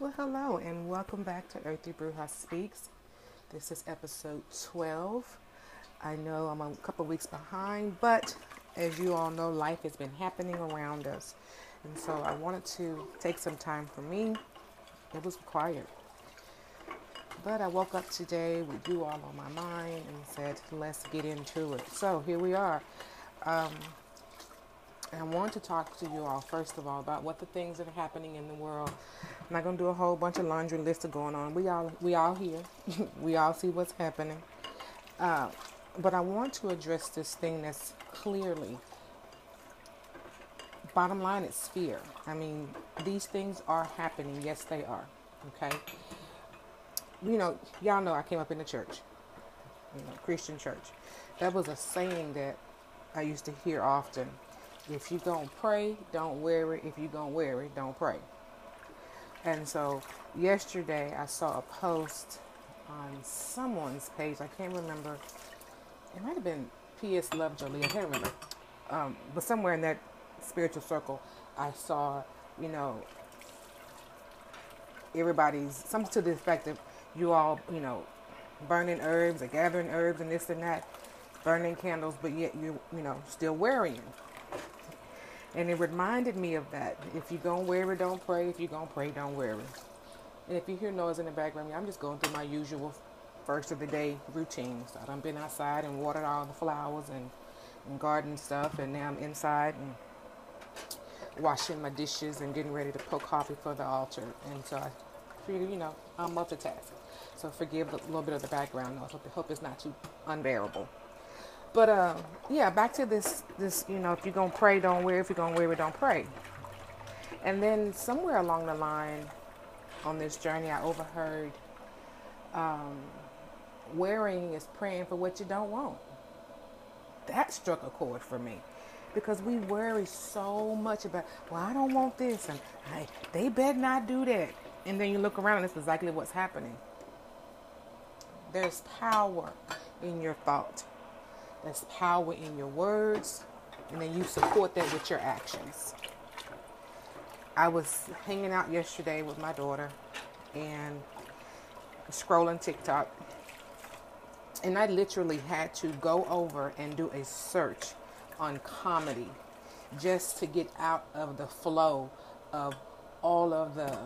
Well, hello, and welcome back to Earthy Bruja Speaks. This is episode 12. I know I'm a couple weeks behind, but as you all know, life has been happening around us. And so I wanted to take some time for me. It was required. But I woke up today with you all on my mind and said, let's get into it. So here we are. Um, I want to talk to you all, first of all, about what the things that are happening in the world. I'm not going to do a whole bunch of laundry list of going on. We all, we all here. we all see what's happening. Uh, but I want to address this thing that's clearly, bottom line, it's fear. I mean, these things are happening. Yes, they are. Okay. You know, y'all know I came up in the church, you know, Christian church. That was a saying that I used to hear often if you gonna pray, don't worry. If you gonna worry, don't pray. And so yesterday I saw a post on someone's page. I can't remember. It might have been P.S. Lovejoy. I can't remember. Um, but somewhere in that spiritual circle, I saw, you know, everybody's something to the effect of you all, you know, burning herbs or gathering herbs and this and that, burning candles, but yet you, you know, still wearing and it reminded me of that. If you're going to wear it, don't pray. If you're going to pray, don't wear it. And if you hear noise in the background, I'm just going through my usual first of the day routine. So I've been outside and watered all the flowers and, and garden stuff. And now I'm inside and washing my dishes and getting ready to pour coffee for the altar. And so I figured, you know, I'm multitasking. So forgive a little bit of the background noise. I hope it's not too unbearable. But uh, yeah, back to this this you know, if you're gonna pray, don't wear. If you're gonna it, don't pray. And then somewhere along the line on this journey, I overheard um, wearing is praying for what you don't want. That struck a chord for me because we worry so much about, well, I don't want this, and hey, they better not do that. And then you look around, and it's exactly what's happening. There's power in your thought. There's power in your words, and then you support that with your actions. I was hanging out yesterday with my daughter and scrolling TikTok, and I literally had to go over and do a search on comedy just to get out of the flow of all of the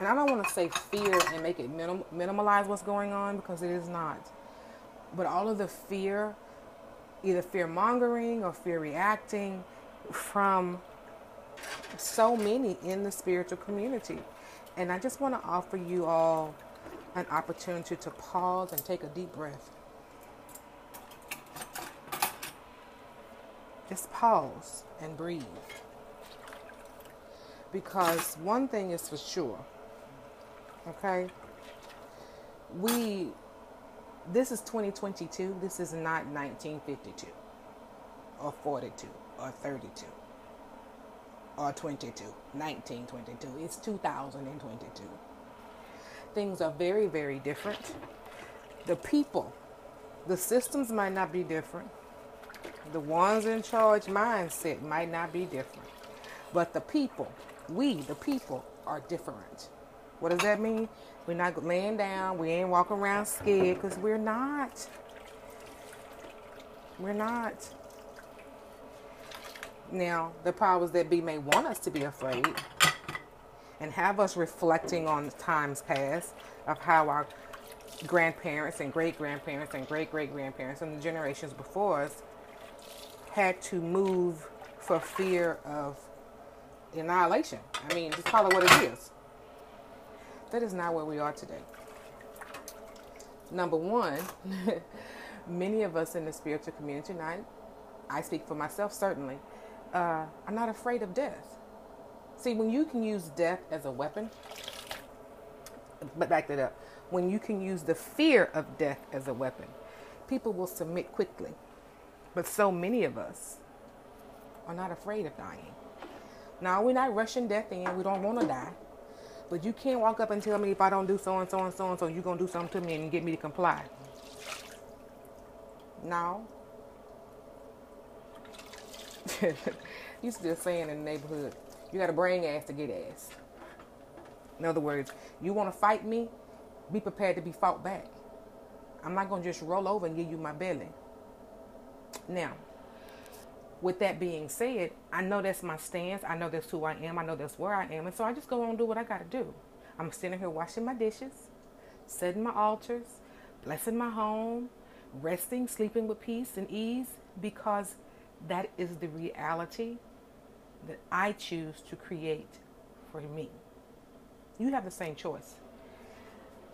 and I don't want to say fear and make it minim- minimalize what's going on because it is not but all of the fear, either fear mongering or fear reacting from so many in the spiritual community. And I just want to offer you all an opportunity to pause and take a deep breath. Just pause and breathe. Because one thing is for sure, okay? We this is 2022. This is not 1952 or 42 or 32 or 22, 1922. It's 2022. Things are very, very different. The people, the systems might not be different. The ones in charge mindset might not be different. But the people, we, the people, are different. What does that mean? We're not laying down. We ain't walking around scared because we're not. We're not. Now, the powers that be may want us to be afraid and have us reflecting on times past of how our grandparents and great grandparents and great great grandparents and the generations before us had to move for fear of annihilation. I mean, just call it what it is. That is not where we are today. Number one, many of us in the spiritual community, and I, I speak for myself certainly, uh, are not afraid of death. See, when you can use death as a weapon, but back that up, when you can use the fear of death as a weapon, people will submit quickly. But so many of us are not afraid of dying. Now, we're not rushing death in. We don't want to die. But you can't walk up and tell me if I don't do so and so and so and so, you're going to do something to me and get me to comply. No. be a saying in the neighborhood you got to bring ass to get ass. In other words, you want to fight me, be prepared to be fought back. I'm not going to just roll over and give you my belly. Now, with that being said, I know that's my stance. I know that's who I am. I know that's where I am. And so I just go on and do what I got to do. I'm sitting here washing my dishes, setting my altars, blessing my home, resting, sleeping with peace and ease because that is the reality that I choose to create for me. You have the same choice.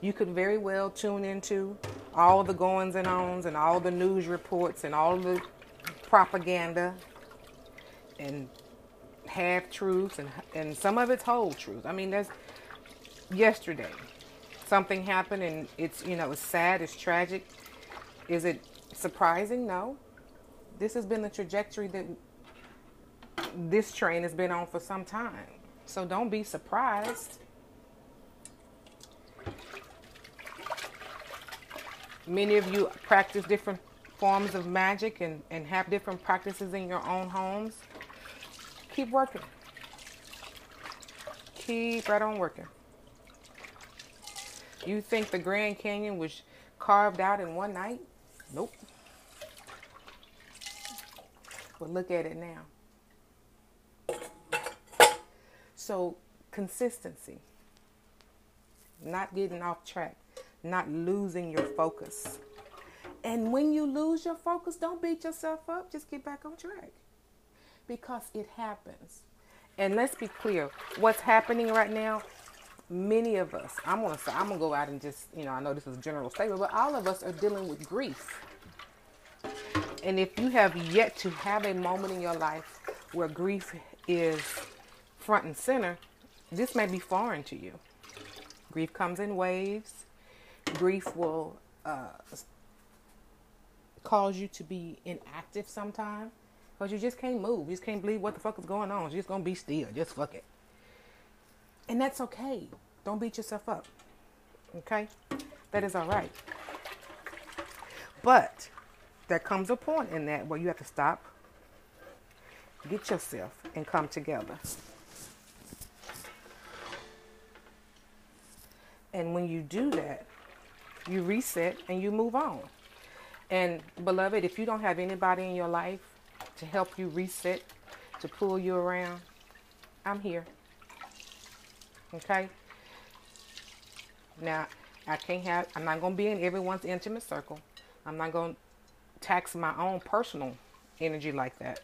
You could very well tune into all the goings and ons and all the news reports and all the propaganda and half truths and and some of it's whole truths. I mean, there's yesterday something happened and it's you know it's sad, it's tragic. Is it surprising? No. This has been the trajectory that this train has been on for some time. So don't be surprised. Many of you practice different forms of magic and, and have different practices in your own homes. Keep working. Keep right on working. You think the Grand Canyon was carved out in one night? Nope. But look at it now. So, consistency, not getting off track, not losing your focus. And when you lose your focus, don't beat yourself up, just get back on track because it happens. And let's be clear what's happening right now, many of us, I'm gonna say, I'm gonna go out and just, you know, I know this is a general statement, but all of us are dealing with grief. And if you have yet to have a moment in your life where grief is front and center, this may be foreign to you. Grief comes in waves. Grief will uh, cause you to be inactive sometimes because you just can't move. You just can't believe what the fuck is going on. You're just going to be still. Just fuck it. And that's okay. Don't beat yourself up. Okay? That is all right. But there comes a point in that where you have to stop, get yourself, and come together. And when you do that, you reset and you move on. And beloved, if you don't have anybody in your life to help you reset, to pull you around, I'm here. Okay? Now, I can't have, I'm not going to be in everyone's intimate circle. I'm not going to tax my own personal energy like that.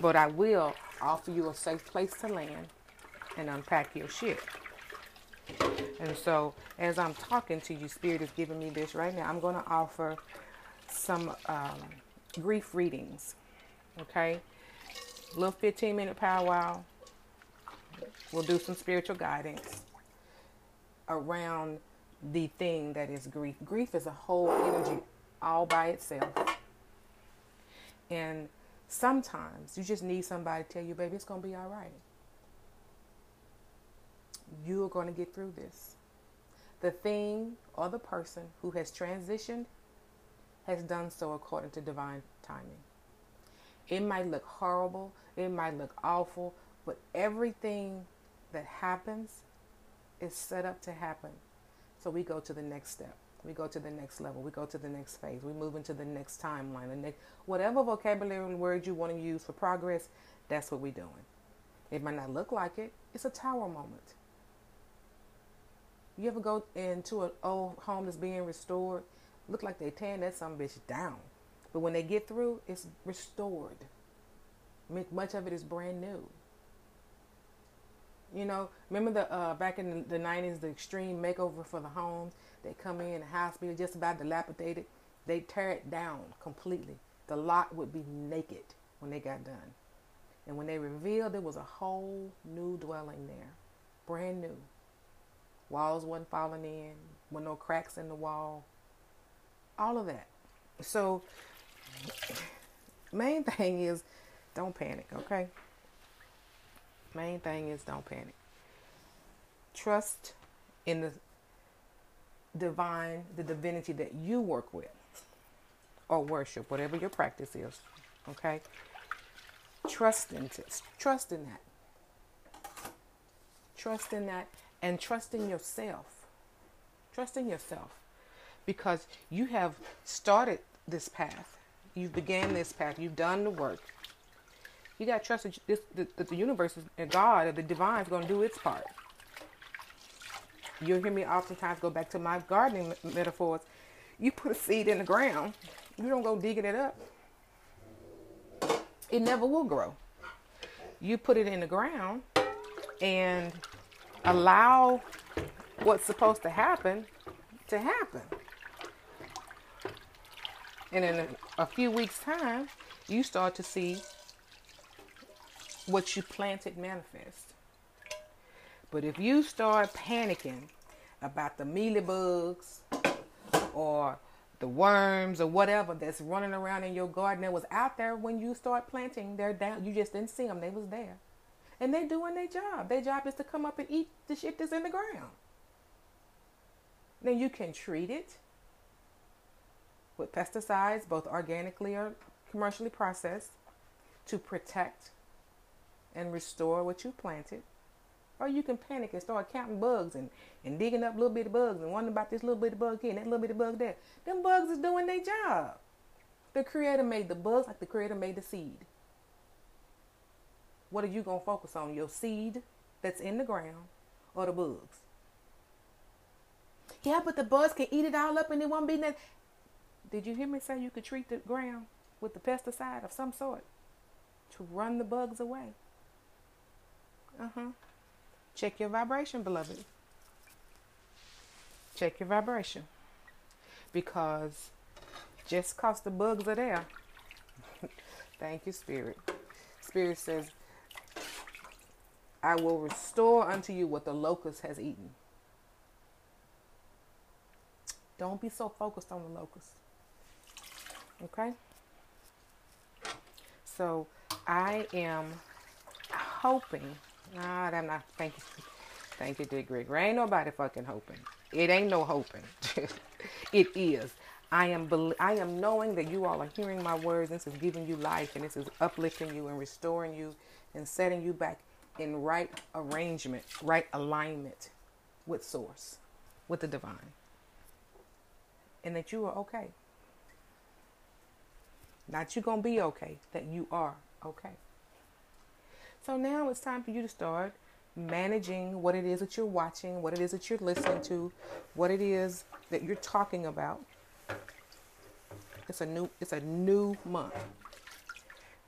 But I will offer you a safe place to land and unpack your shit. And so, as I'm talking to you, Spirit is giving me this right now. I'm going to offer some um, grief readings. Okay? Little 15 minute powwow. We'll do some spiritual guidance around the thing that is grief. Grief is a whole energy all by itself. And sometimes you just need somebody to tell you, baby, it's going to be all right. You are going to get through this. The thing or the person who has transitioned has done so according to divine timing. It might look horrible, it might look awful, but everything that happens is set up to happen. So we go to the next step. We go to the next level. We go to the next phase. We move into the next timeline. The next, whatever vocabulary and words you want to use for progress, that's what we're doing. It might not look like it. It's a tower moment. You ever go into an old oh, home that's being restored? Look like they tan that some bitch down. But when they get through, it's restored. Much of it is brand new. You know, remember the uh, back in the, the 90s, the extreme makeover for the homes? They come in, the house being just about dilapidated. They tear it down completely. The lot would be naked when they got done. And when they revealed there was a whole new dwelling there, brand new. Walls wasn't falling in, were no cracks in the wall, all of that. So, main thing is don't panic, okay? Main thing is don't panic. Trust in the divine, the divinity that you work with or worship, whatever your practice is. Okay? Trust in this. Trust in that. Trust in that and trusting yourself. Trusting yourself because you have started this path. You've began this path. You've done the work. You got to trust that, this, that the universe and God or the divine is going to do its part. You'll hear me oftentimes go back to my gardening metaphors. You put a seed in the ground, you don't go digging it up. It never will grow. You put it in the ground and allow what's supposed to happen to happen. And in a, few weeks' time, you start to see what you planted manifest. But if you start panicking about the mealy bugs or the worms or whatever that's running around in your garden that was out there when you start planting, they're down. You just didn't see them. They was there. And they're doing their job. Their job is to come up and eat the shit that's in the ground. Then you can treat it with pesticides, both organically or commercially processed, to protect and restore what you planted. Or you can panic and start counting bugs and, and digging up little bitty bugs and wondering about this little bitty bug here and that little bitty bug there. Them bugs is doing their job. The creator made the bugs like the creator made the seed. What are you going to focus on? Your seed that's in the ground or the bugs? Yeah, but the bugs can eat it all up and it won't be nothing. Did you hear me say you could treat the ground with the pesticide of some sort to run the bugs away? Uh huh. Check your vibration, beloved. Check your vibration. Because just because the bugs are there, thank you, Spirit. Spirit says, I will restore unto you what the locust has eaten. Don't be so focused on the locust. Okay? So I am hoping. Nah, I'm not. Thank you. Thank you, Dick Greg. Ain't nobody fucking hoping. It ain't no hoping. it is. I am I am knowing that you all are hearing my words. This is giving you life and this is uplifting you and restoring you and setting you back in right arrangement, right alignment with source, with the divine. And that you are okay. Not you're gonna be okay, that you are okay. So now it's time for you to start managing what it is that you're watching, what it is that you're listening to, what it is that you're talking about. It's a new it's a new month.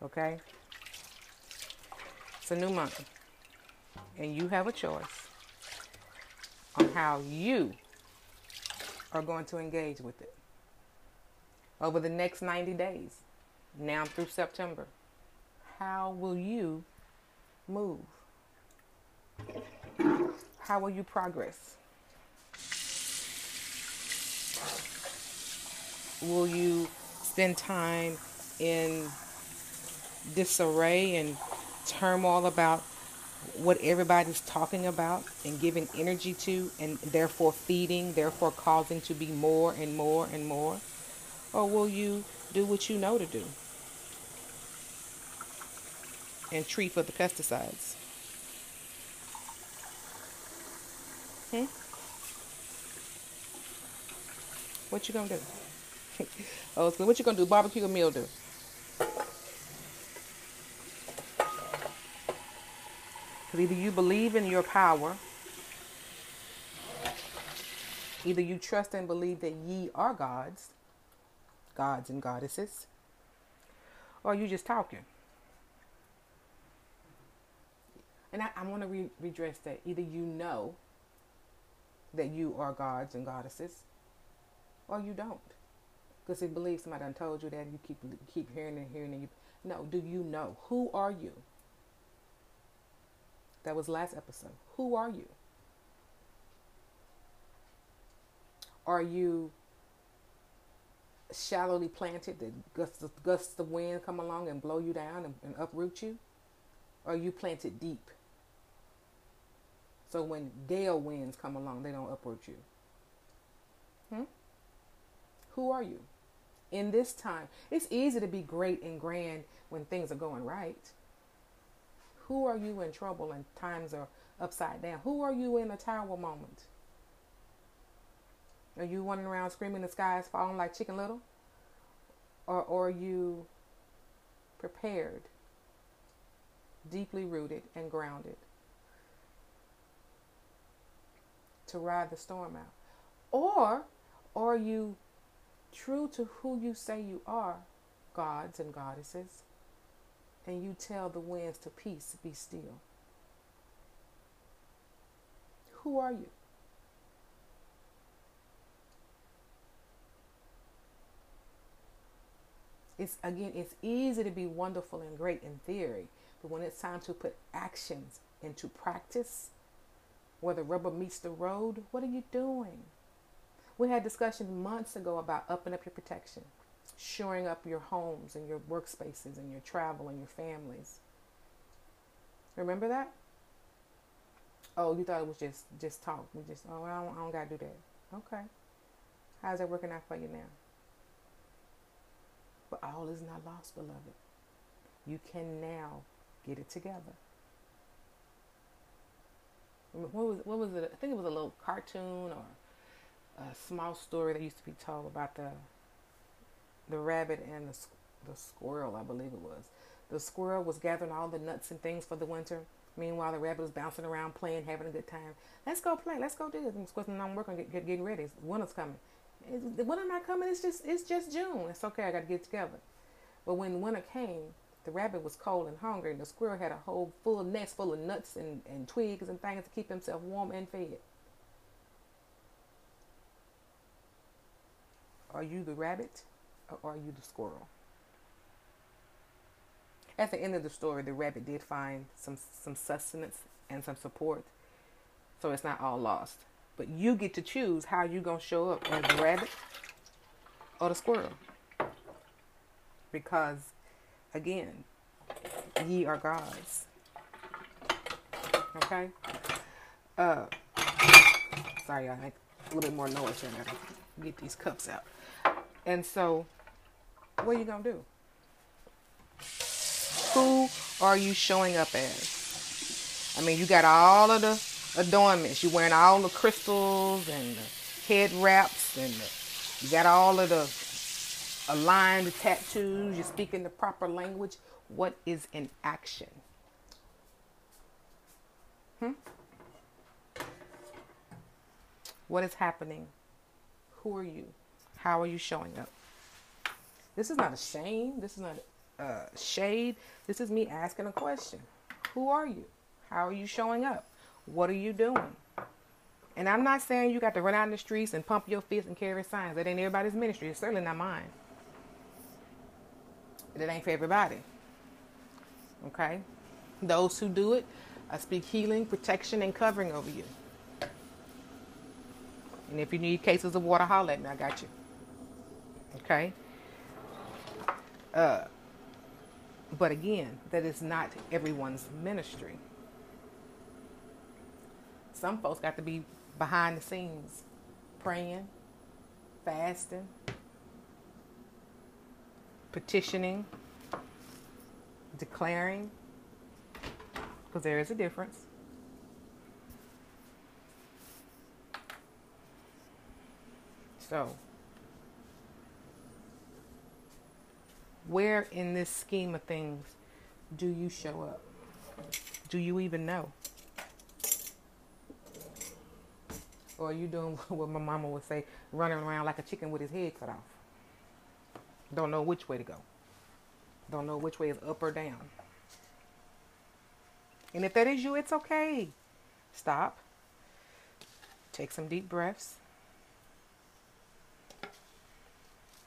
Okay? It's a new month. And you have a choice on how you are going to engage with it over the next 90 days, now through September. How will you move? How will you progress? Will you spend time in disarray and turmoil about what everybody's talking about and giving energy to and therefore feeding, therefore causing to be more and more and more? Or will you do what you know to do and treat for the pesticides? Hmm? What you gonna do? oh, so what you gonna do? Barbecue or mildew? Because either you believe in your power, either you trust and believe that ye are gods, gods and goddesses, or you just talking. And I, I want to re- redress that. Either you know that you are gods and goddesses, or you don't. Because you believe somebody done told you that, you keep keep hearing and hearing and you. No, do you know who are you? That was last episode. Who are you? Are you shallowly planted that gusts, gusts of wind come along and blow you down and, and uproot you? Or are you planted deep? So when gale winds come along, they don't uproot you. Hmm? Who are you? In this time, it's easy to be great and grand when things are going right. Who are you in trouble and times are upside down? Who are you in a tower moment? Are you running around screaming the sky is falling like Chicken Little? Or, or are you prepared, deeply rooted, and grounded to ride the storm out? Or, are you true to who you say you are, gods and goddesses, and you tell the winds to peace, be still? Who are you? It's again, it's easy to be wonderful and great in theory, but when it's time to put actions into practice, where the rubber meets the road, what are you doing? We had discussion months ago about upping up your protection, shoring up your homes and your workspaces and your travel and your families. Remember that? Oh, you thought it was just just talk. We just oh I don't, I don't gotta do that. Okay. How's that working out for you now? But all is not lost, beloved. You can now get it together. What was what was it? I think it was a little cartoon or a small story that used to be told about the the rabbit and the the squirrel. I believe it was. The squirrel was gathering all the nuts and things for the winter. Meanwhile, the rabbit was bouncing around, playing, having a good time. Let's go play. Let's go do this. And of course, I'm working, get, get, getting ready. Winter's coming. The winter not coming. It's just it's just June. It's okay. I got to get together. But when winter came, the rabbit was cold and hungry, and the squirrel had a whole full nest full of nuts and, and twigs and things to keep himself warm and fed. Are you the rabbit or are you the squirrel? At the end of the story, the rabbit did find some some sustenance and some support, so it's not all lost. But you get to choose how you're gonna show up as the rabbit or the squirrel. Because again, ye are gods. Okay? Uh sorry, I make a little bit more noise here. I gotta get these cups out. And so what are you gonna do? Who are you showing up as? I mean, you got all of the adornments. You're wearing all the crystals and the head wraps, and the, you got all of the aligned tattoos. You're speaking the proper language. What is in action? Hmm? What is happening? Who are you? How are you showing up? This is not a shame. This is not a shade. This is me asking a question. Who are you? How are you showing up? What are you doing? And I'm not saying you got to run out in the streets and pump your fists and carry signs. That ain't everybody's ministry. It's certainly not mine. It ain't for everybody. Okay? Those who do it, I speak healing, protection, and covering over you. And if you need cases of water, holler at me. I got you. Okay? Uh, but again, that is not everyone's ministry. Some folks got to be behind the scenes, praying, fasting, petitioning, declaring, because there is a difference. So, where in this scheme of things do you show up? Do you even know? Or are you doing what my mama would say, running around like a chicken with his head cut off? Don't know which way to go. Don't know which way is up or down. And if that is you, it's okay. Stop. Take some deep breaths.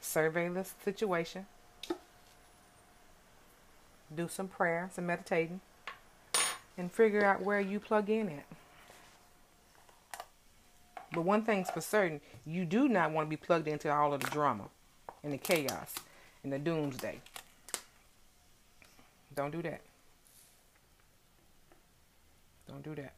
Survey the situation do some prayer, some meditating, and figure out where you plug in at. But one thing's for certain, you do not want to be plugged into all of the drama and the chaos and the doomsday. Don't do that. Don't do that.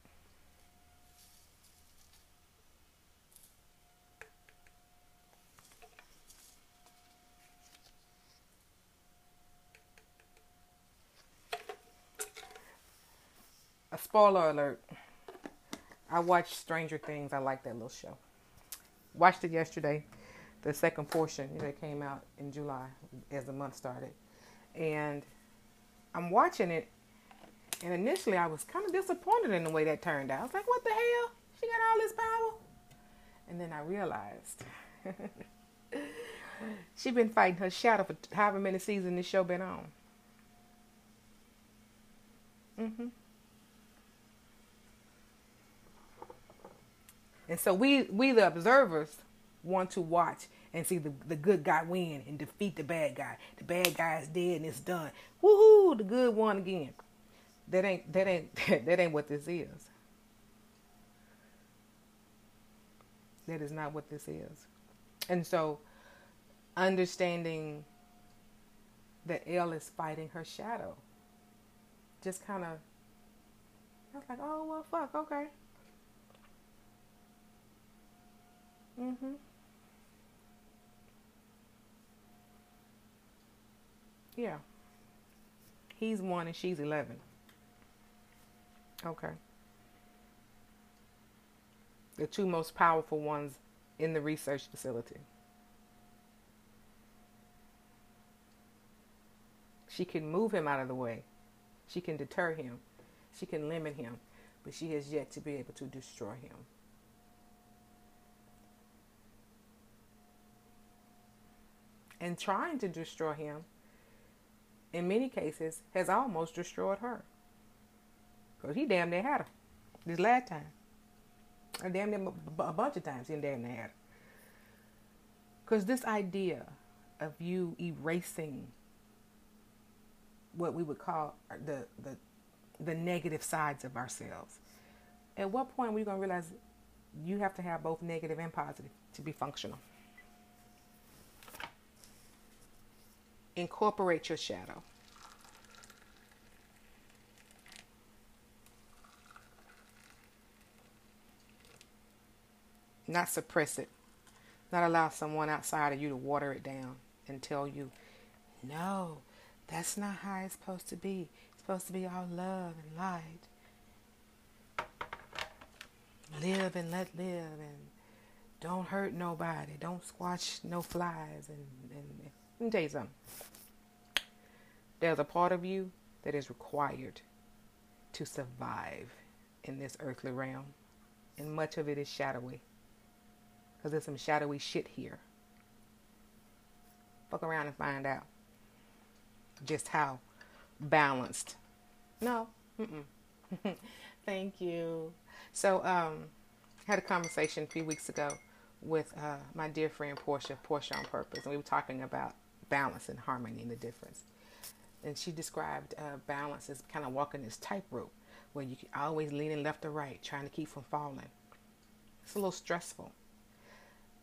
A spoiler alert I watched Stranger Things. I like that little show. Watched it yesterday, the second portion that came out in July as the month started. And I'm watching it, and initially I was kind of disappointed in the way that turned out. I was like, what the hell? She got all this power? And then I realized she'd been fighting her shadow for however many seasons this show been on. Mm-hmm. And so we, we the observers, want to watch and see the, the good guy win and defeat the bad guy. The bad guy is dead and it's done. Woohoo! The good won again. That ain't that ain't that ain't what this is. That is not what this is. And so understanding that El is fighting her shadow. Just kind of I was like, oh well fuck, okay. Mhm. Yeah. He's one and she's 11. Okay. The two most powerful ones in the research facility. She can move him out of the way. She can deter him. She can limit him. But she has yet to be able to destroy him. And trying to destroy him in many cases, has almost destroyed her. Because he damn near had her this last time. Or damn near a bunch of times he damn near had her. Because this idea of you erasing what we would call the, the, the negative sides of ourselves. At what point are we going to realize you have to have both negative and positive to be functional? Incorporate your shadow. Not suppress it. Not allow someone outside of you to water it down and tell you, no, that's not how it's supposed to be. It's supposed to be all love and light. Live and let live and don't hurt nobody. Don't squash no flies. And, and, let me tell you something. There's a part of you that is required to survive in this earthly realm, and much of it is shadowy. Because there's some shadowy shit here. Fuck around and find out just how balanced. No. Thank you. So, um, had a conversation a few weeks ago with uh, my dear friend Portia, Portia on Purpose, and we were talking about balance and harmony and the difference and she described uh, balance as kind of walking this tightrope where you always leaning left or right, trying to keep from falling. It's a little stressful.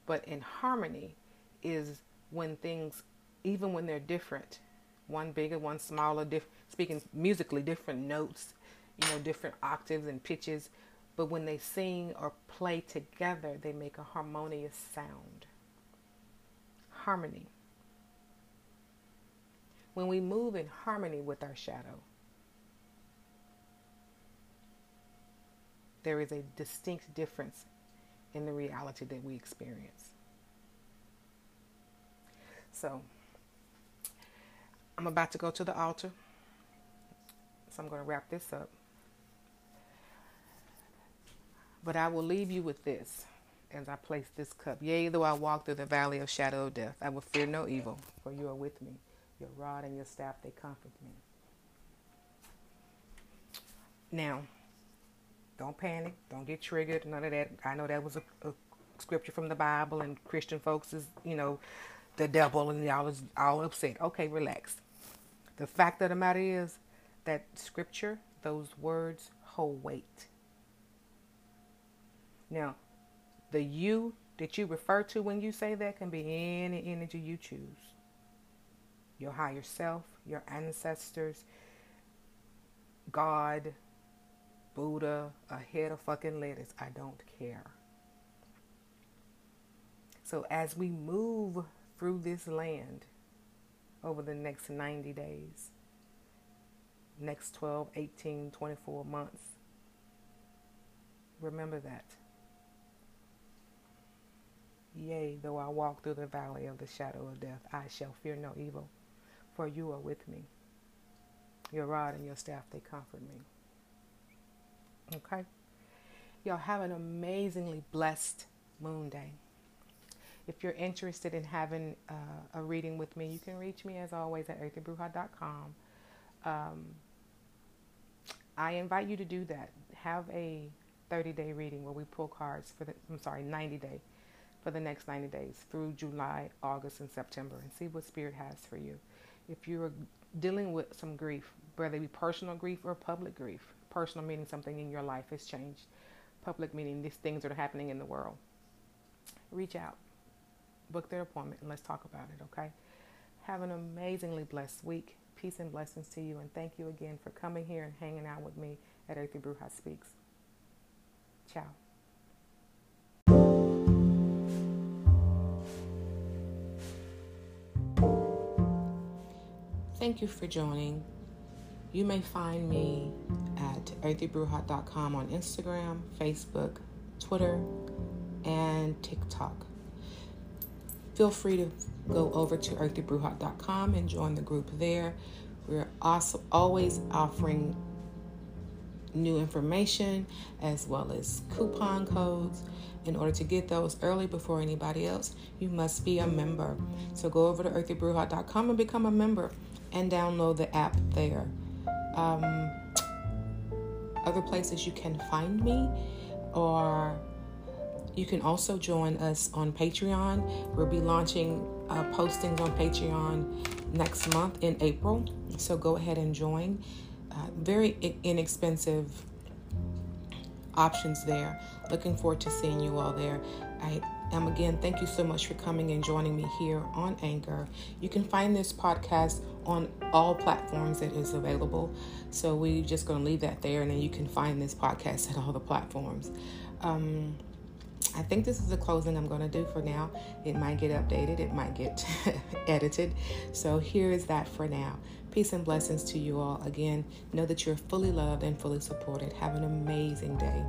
But in harmony is when things, even when they're different, one bigger, one smaller, diff- speaking musically, different notes, you know, different octaves and pitches. But when they sing or play together, they make a harmonious sound. Harmony when we move in harmony with our shadow, there is a distinct difference in the reality that we experience. So, I'm about to go to the altar. So, I'm going to wrap this up. But I will leave you with this as I place this cup. Yea, though I walk through the valley of shadow of death, I will fear no evil, for you are with me. Your rod and your staff, they comfort me. Now, don't panic. Don't get triggered. None of that. I know that was a, a scripture from the Bible, and Christian folks is, you know, the devil, and y'all is all upset. Okay, relax. The fact of the matter is that scripture, those words hold weight. Now, the you that you refer to when you say that can be any energy you choose your higher self, your ancestors, God, Buddha, a head of fucking lettuce. I don't care. So as we move through this land over the next 90 days, next 12, 18, 24 months, Remember that. Yea, though I walk through the valley of the shadow of death, I shall fear no evil, for you are with me. Your rod and your staff, they comfort me. Okay? Y'all have an amazingly blessed moon day. If you're interested in having uh, a reading with me, you can reach me as always at earthybruja.com. Um, I invite you to do that. Have a 30 day reading where we pull cards for the, I'm sorry, 90 day for the next 90 days through July, August, and September and see what Spirit has for you. If you're dealing with some grief, whether it be personal grief or public grief, personal meaning something in your life has changed, public meaning these things are happening in the world, reach out, book their appointment, and let's talk about it, okay? Have an amazingly blessed week. Peace and blessings to you, and thank you again for coming here and hanging out with me at Earthy Bruja Speaks. Ciao. Thank you for joining. You may find me at earthybruja.com on Instagram, Facebook, Twitter, and TikTok. Feel free to go over to earthybruja.com and join the group there. We're also always offering new information as well as coupon codes. In order to get those early before anybody else, you must be a member. So go over to earthybruja.com and become a member and download the app there. Um, other places you can find me or you can also join us on Patreon. We'll be launching uh, postings on Patreon next month in April. So go ahead and join. Uh, very inexpensive options there. Looking forward to seeing you all there. I am again, thank you so much for coming and joining me here on Anchor. You can find this podcast on all platforms that is available. So we're just going to leave that there, and then you can find this podcast at all the platforms. Um, I think this is the closing I'm going to do for now. It might get updated, it might get edited. So here is that for now. Peace and blessings to you all. Again, know that you're fully loved and fully supported. Have an amazing day.